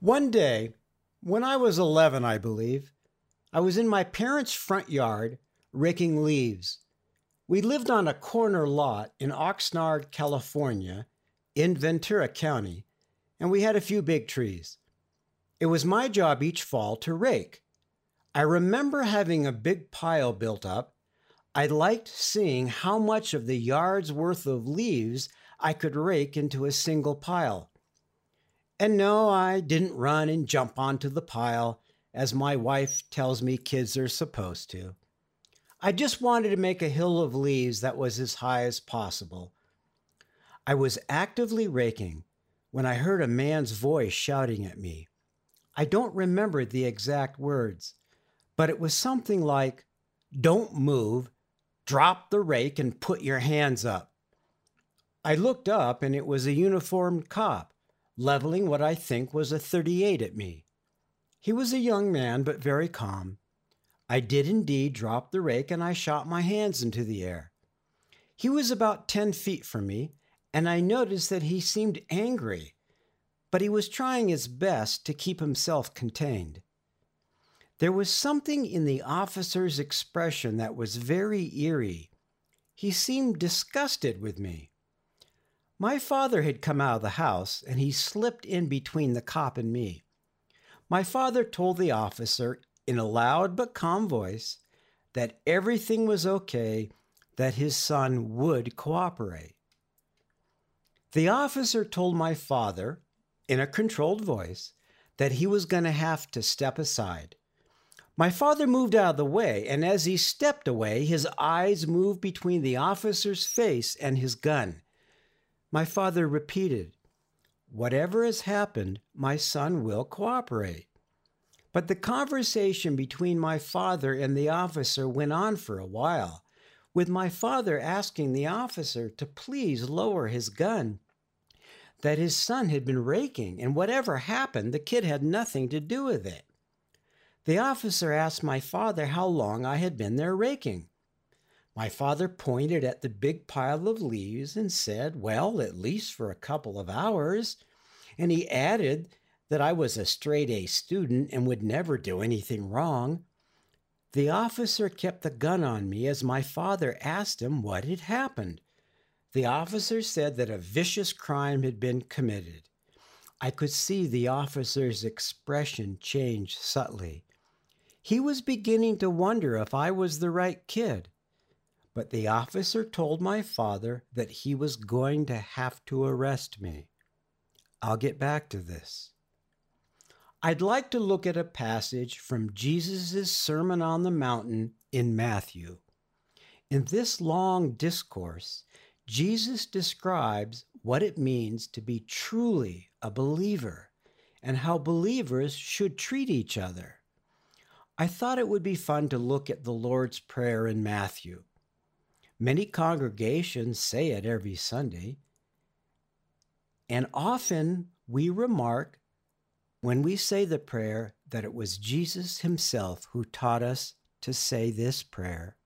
One day, when I was 11, I believe, I was in my parents' front yard raking leaves. We lived on a corner lot in Oxnard, California, in Ventura County, and we had a few big trees. It was my job each fall to rake. I remember having a big pile built up. I liked seeing how much of the yard's worth of leaves I could rake into a single pile. And no, I didn't run and jump onto the pile as my wife tells me kids are supposed to. I just wanted to make a hill of leaves that was as high as possible. I was actively raking when I heard a man's voice shouting at me. I don't remember the exact words, but it was something like, Don't move, drop the rake, and put your hands up. I looked up, and it was a uniformed cop leveling what I think was a 38 at me. He was a young man, but very calm. I did indeed drop the rake and I shot my hands into the air. He was about 10 feet from me, and I noticed that he seemed angry, but he was trying his best to keep himself contained. There was something in the officer's expression that was very eerie. He seemed disgusted with me. My father had come out of the house, and he slipped in between the cop and me. My father told the officer in a loud but calm voice that everything was okay, that his son would cooperate. The officer told my father, in a controlled voice, that he was going to have to step aside. My father moved out of the way, and as he stepped away, his eyes moved between the officer's face and his gun. My father repeated, Whatever has happened, my son will cooperate. But the conversation between my father and the officer went on for a while, with my father asking the officer to please lower his gun, that his son had been raking, and whatever happened, the kid had nothing to do with it. The officer asked my father how long I had been there raking. My father pointed at the big pile of leaves and said, Well, at least for a couple of hours. And he added that I was a straight A student and would never do anything wrong. The officer kept the gun on me as my father asked him what had happened. The officer said that a vicious crime had been committed. I could see the officer's expression change subtly. He was beginning to wonder if I was the right kid. But the officer told my father that he was going to have to arrest me. I'll get back to this. I'd like to look at a passage from Jesus' Sermon on the Mountain in Matthew. In this long discourse, Jesus describes what it means to be truly a believer and how believers should treat each other. I thought it would be fun to look at the Lord's Prayer in Matthew. Many congregations say it every Sunday. And often we remark when we say the prayer that it was Jesus himself who taught us to say this prayer.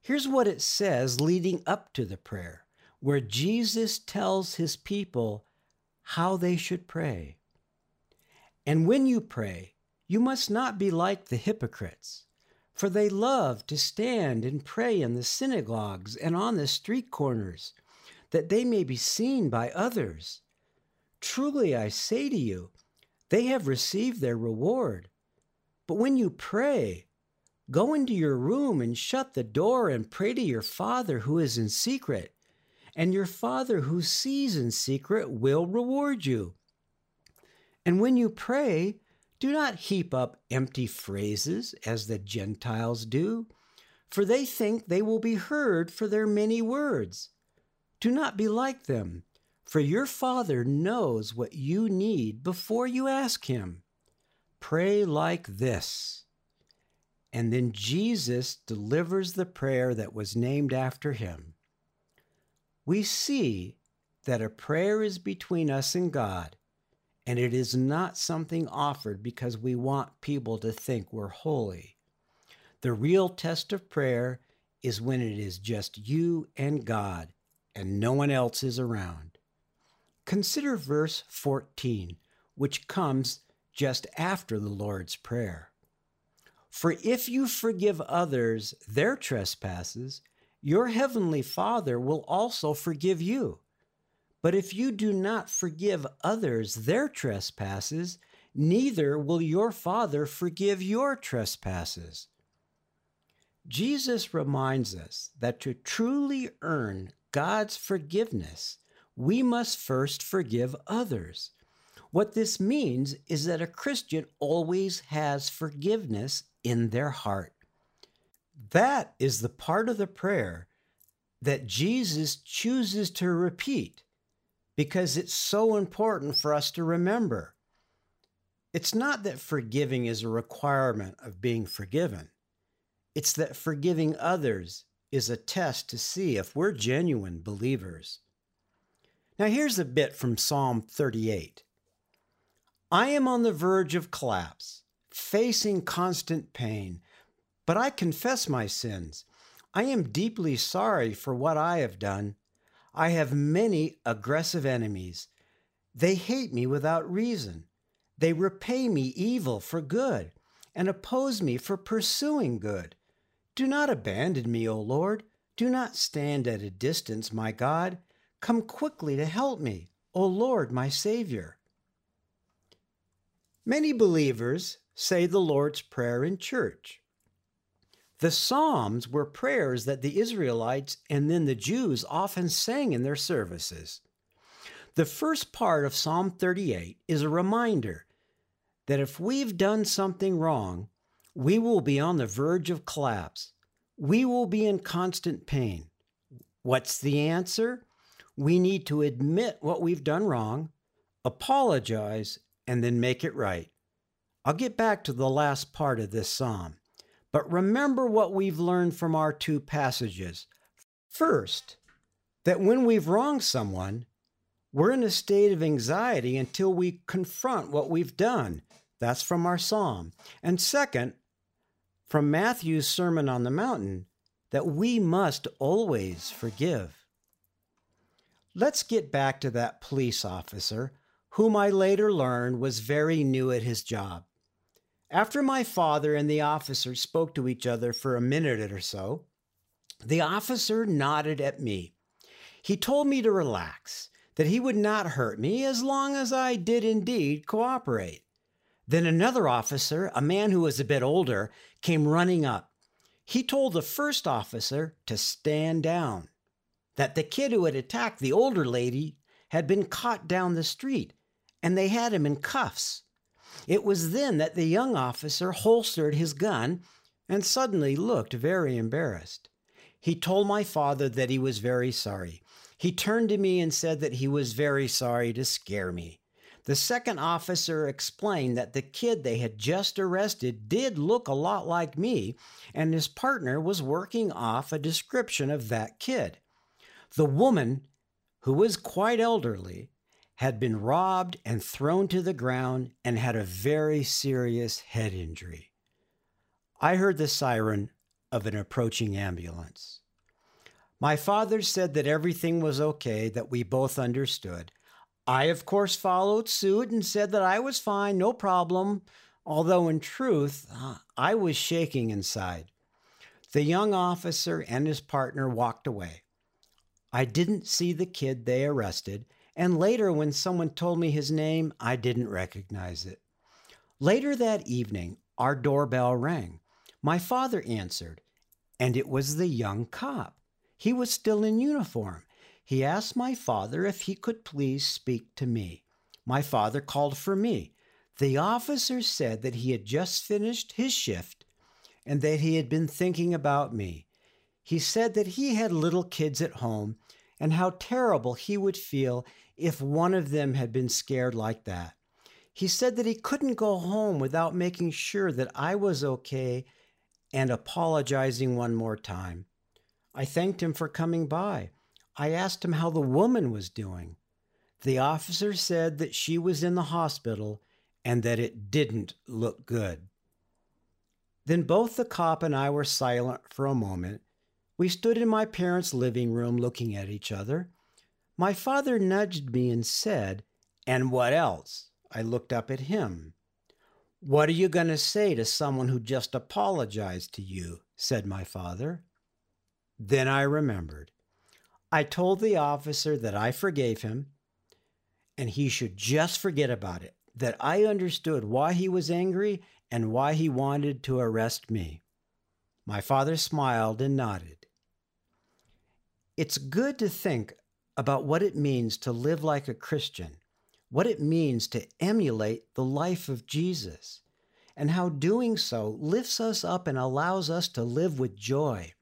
Here's what it says leading up to the prayer, where Jesus tells his people how they should pray. And when you pray, you must not be like the hypocrites for they love to stand and pray in the synagogues and on the street corners, that they may be seen by others. Truly I say to you, they have received their reward. But when you pray, go into your room and shut the door and pray to your Father who is in secret, and your Father who sees in secret will reward you. And when you pray, do not heap up empty phrases as the Gentiles do, for they think they will be heard for their many words. Do not be like them, for your Father knows what you need before you ask Him. Pray like this. And then Jesus delivers the prayer that was named after him. We see that a prayer is between us and God and it is not something offered because we want people to think we're holy. The real test of prayer is when it is just you and God and no one else is around. Consider verse 14, which comes just after the Lord's Prayer. For if you forgive others their trespasses, your heavenly Father will also forgive you. But if you do not forgive others their trespasses, neither will your Father forgive your trespasses. Jesus reminds us that to truly earn God's forgiveness, we must first forgive others. What this means is that a Christian always has forgiveness in their heart. That is the part of the prayer that Jesus chooses to repeat because it's so important for us to remember. It's not that forgiving is a requirement of being forgiven, it's that forgiving others is a test to see if we're genuine believers. Now, here's a bit from Psalm 38 I am on the verge of collapse, facing constant pain, but I confess my sins. I am deeply sorry for what I have done. I have many aggressive enemies. They hate me without reason. They repay me evil for good and oppose me for pursuing good. Do not abandon me, O Lord. Do not stand at a distance, my God. Come quickly to help me, O Lord, my Savior. Many believers say the Lord's Prayer in church. The Psalms were prayers that the Israelites and then the Jews often sang in their services. The first part of Psalm 38 is a reminder that if we've done something wrong, we will be on the verge of collapse. We will be in constant pain. What's the answer? We need to admit what we've done wrong, apologize, and then make it right. I'll get back to the last part of this psalm, but remember what we've learned from our two passages. First, that when we've wronged someone, we're in a state of anxiety until we confront what we've done. That's from our psalm. And second, from Matthew's Sermon on the Mountain, that we must always forgive. Let's get back to that police officer, whom I later learned was very new at his job. After my father and the officer spoke to each other for a minute or so, the officer nodded at me. He told me to relax, that he would not hurt me as long as I did indeed cooperate. Then another officer, a man who was a bit older, came running up. He told the first officer to stand down, that the kid who had attacked the older lady had been caught down the street, and they had him in cuffs. It was then that the young officer holstered his gun and suddenly looked very embarrassed. He told my father that he was very sorry. He turned to me and said that he was very sorry to scare me. The second officer explained that the kid they had just arrested did look a lot like me, and his partner was working off a description of that kid. The woman, who was quite elderly, had been robbed and thrown to the ground and had a very serious head injury. I heard the siren of an approaching ambulance. My father said that everything was okay, that we both understood. I, of course, followed suit and said that I was fine, no problem, although in truth, uh, I was shaking inside. The young officer and his partner walked away. I didn't see the kid they arrested, and later, when someone told me his name, I didn't recognize it. Later that evening, our doorbell rang. My father answered, and it was the young cop. He was still in uniform. He asked my father if he could please speak to me. My father called for me. The officer said that he had just finished his shift and that he had been thinking about me. He said that he had little kids at home and how terrible he would feel if one of them had been scared like that. He said that he couldn't go home without making sure that I was okay and apologizing one more time. I thanked him for coming by. I asked him how the woman was doing. The officer said that she was in the hospital and that it didn't look good. Then both the cop and I were silent for a moment. We stood in my parents' living room looking at each other. My father nudged me and said, And what else? I looked up at him. What are you going to say to someone who just apologized to you? said my father. Then I remembered. I told the officer that I forgave him and he should just forget about it, that I understood why he was angry and why he wanted to arrest me. My father smiled and nodded. It's good to think about what it means to live like a Christian what it means to emulate the life of Jesus, and how doing so lifts us up and allows us to live with joy.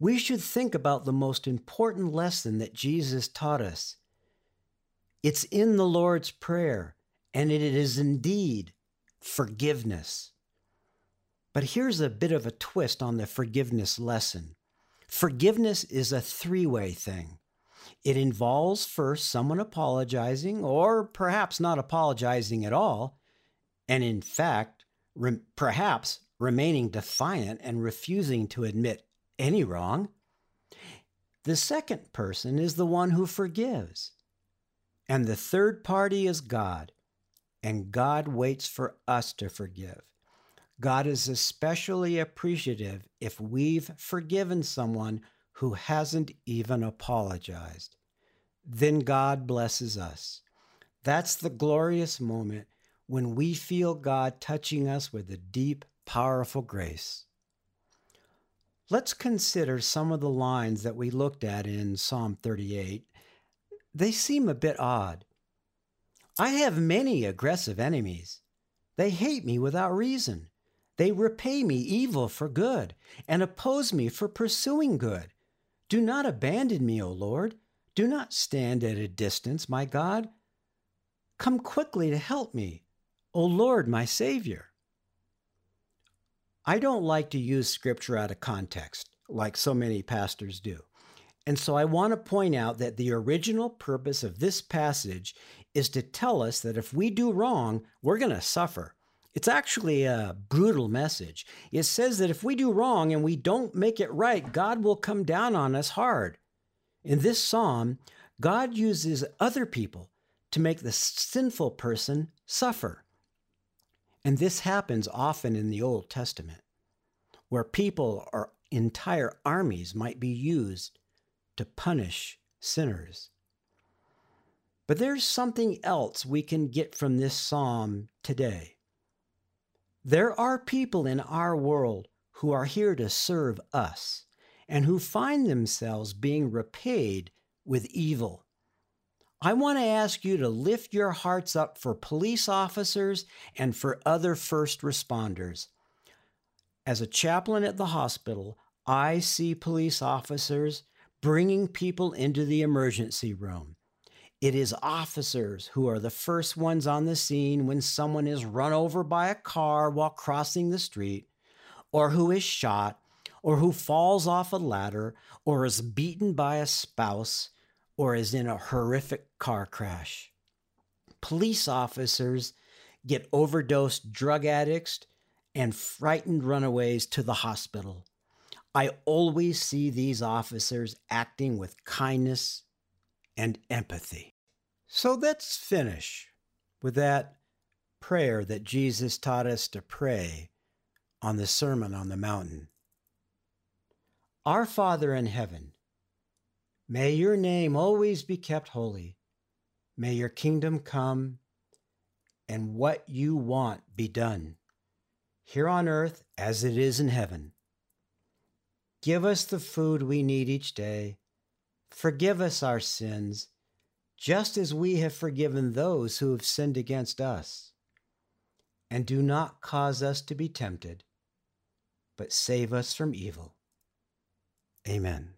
We should think about the most important lesson that Jesus taught us. It's in the Lord's Prayer, and it is indeed forgiveness. But here's a bit of a twist on the forgiveness lesson forgiveness is a three way thing. It involves first someone apologizing, or perhaps not apologizing at all, and in fact, re- perhaps remaining defiant and refusing to admit any wrong. The second person is the one who forgives. And the third party is God, and God waits for us to forgive. God is especially appreciative if we've forgiven someone who hasn't even apologized. Then God blesses us. That's the glorious moment when we feel God touching us with a deep, powerful grace. Let's consider some of the lines that we looked at in Psalm 38. They seem a bit odd. I have many aggressive enemies. They hate me without reason. They repay me evil for good and oppose me for pursuing good. Do not abandon me, O Lord. Do not stand at a distance, my God. Come quickly to help me, O Lord, my Savior. I don't like to use scripture out of context like so many pastors do. And so I want to point out that the original purpose of this passage is to tell us that if we do wrong, we're going to suffer. It's actually a brutal message. It says that if we do wrong and we don't make it right, God will come down on us hard. In this psalm, God uses other people to make the sinful person suffer. And this happens often in the Old Testament, where people or entire armies might be used to punish sinners. But there's something else we can get from this psalm today. There are people in our world who are here to serve us and who find themselves being repaid with evil. I want to ask you to lift your hearts up for police officers and for other first responders. As a chaplain at the hospital, I see police officers bringing people into the emergency room. It is officers who are the first ones on the scene when someone is run over by a car while crossing the street, or who is shot, or who falls off a ladder, or is beaten by a spouse, or is in a horrific car crash. Police officers get overdosed drug addicts and frightened runaways to the hospital. I always see these officers acting with kindness and empathy. So let's finish with that prayer that Jesus taught us to pray on the Sermon on the Mountain. Our Father in heaven, may your name always be kept holy. May your kingdom come and what you want be done, here on earth as it is in heaven. Give us the food we need each day. Forgive us our sins just as we have forgiven those who have sinned against us. And do not cause us to be tempted, but save us from evil. Amen.